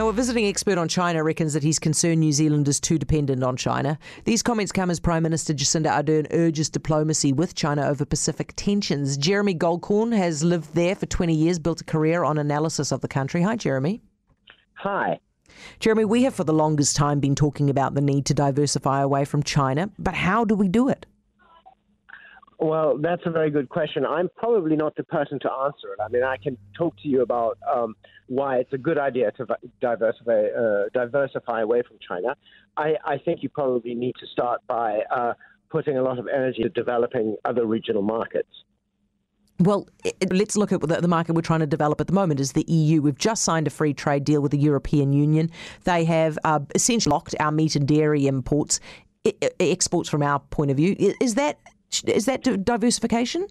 Now, a visiting expert on China reckons that he's concerned New Zealand is too dependent on China. These comments come as Prime Minister Jacinda Ardern urges diplomacy with China over Pacific tensions. Jeremy Goldkorn has lived there for 20 years, built a career on analysis of the country. Hi, Jeremy. Hi. Jeremy, we have for the longest time been talking about the need to diversify away from China, but how do we do it? Well, that's a very good question. I'm probably not the person to answer it. I mean, I can talk to you about um, why it's a good idea to diversify, uh, diversify away from China. I, I, think you probably need to start by uh, putting a lot of energy to developing other regional markets. Well, let's look at the market we're trying to develop at the moment is the EU. We've just signed a free trade deal with the European Union. They have uh, essentially locked our meat and dairy imports, exports from our point of view. Is that is that diversification?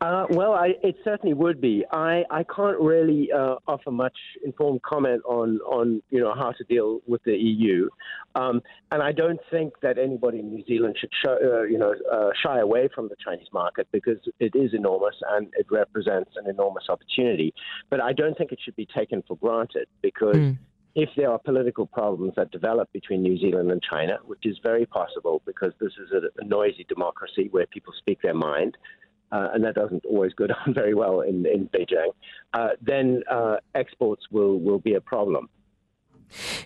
Uh, well, I, it certainly would be. I, I can't really uh, offer much informed comment on, on you know how to deal with the EU, um, and I don't think that anybody in New Zealand should show, uh, you know uh, shy away from the Chinese market because it is enormous and it represents an enormous opportunity. But I don't think it should be taken for granted because. Mm if there are political problems that develop between New Zealand and China, which is very possible because this is a, a noisy democracy where people speak their mind, uh, and that doesn't always go down very well in, in Beijing, uh, then uh, exports will, will be a problem.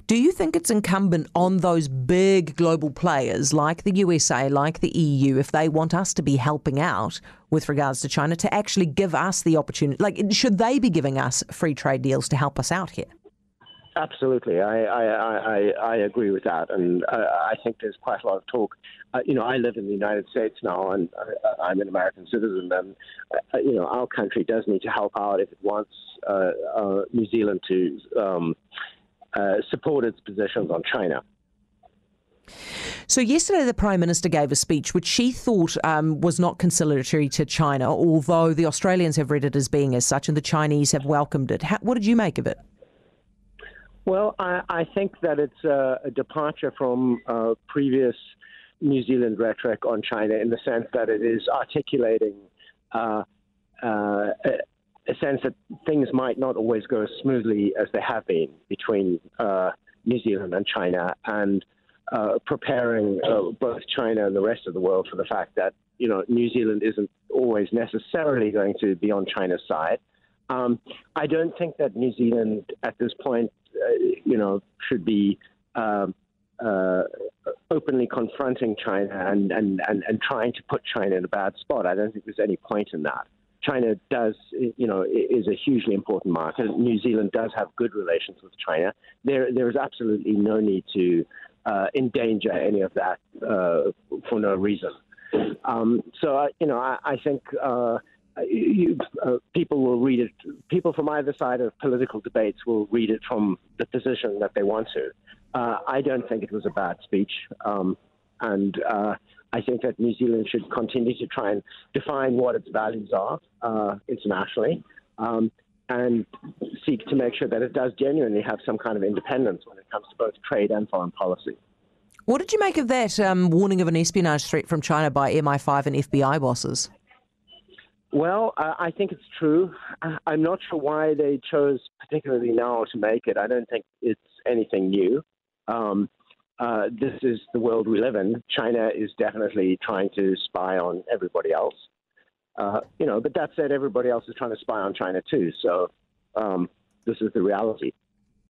Do you think it's incumbent on those big global players like the USA, like the EU, if they want us to be helping out with regards to China, to actually give us the opportunity? Like, should they be giving us free trade deals to help us out here? Absolutely, I, I, I, I agree with that, and uh, I think there's quite a lot of talk. Uh, you know, I live in the United States now, and uh, I'm an American citizen, and uh, you know, our country does need to help out if it wants uh, uh, New Zealand to um, support its positions on China. So, yesterday, the Prime Minister gave a speech which she thought um, was not conciliatory to China, although the Australians have read it as being as such and the Chinese have welcomed it. How, what did you make of it? Well, I, I think that it's a, a departure from uh, previous New Zealand rhetoric on China in the sense that it is articulating uh, uh, a, sense that things might not always go as smoothly as they have been between uh, New Zealand and China, and uh, preparing uh, both China and the rest of the world for the fact that you know New Zealand isn't always necessarily going to be on China's side. Um, I don't think that New Zealand at this point you know, should be um, uh, openly confronting China and, and, and, and trying to put China in a bad spot. I don't think there's any point in that. China does, you know, is a hugely important market. New Zealand does have good relations with China. There, there is absolutely no need to uh, endanger any of that uh, for no reason. Um, so, uh, you know, I, I think uh, you, uh, people will read it. People from either side of political debates will read it from the position that they want to. Uh, I don't think it was a bad speech, um, and uh, I think that New Zealand should continue to try and define what its values are uh, internationally, um, and seek to make sure that it does genuinely have some kind of independence when it comes to both trade and foreign policy. What did you make of that um, warning of an espionage threat from China by MI5 and FBI bosses? Well, I think it's true. I'm not sure why they chose particularly now to make it. I don't think it's anything new. Um, uh, this is the world we live in. China is definitely trying to spy on everybody else. Uh, you know, but that said, everybody else is trying to spy on China too. So um, this is the reality.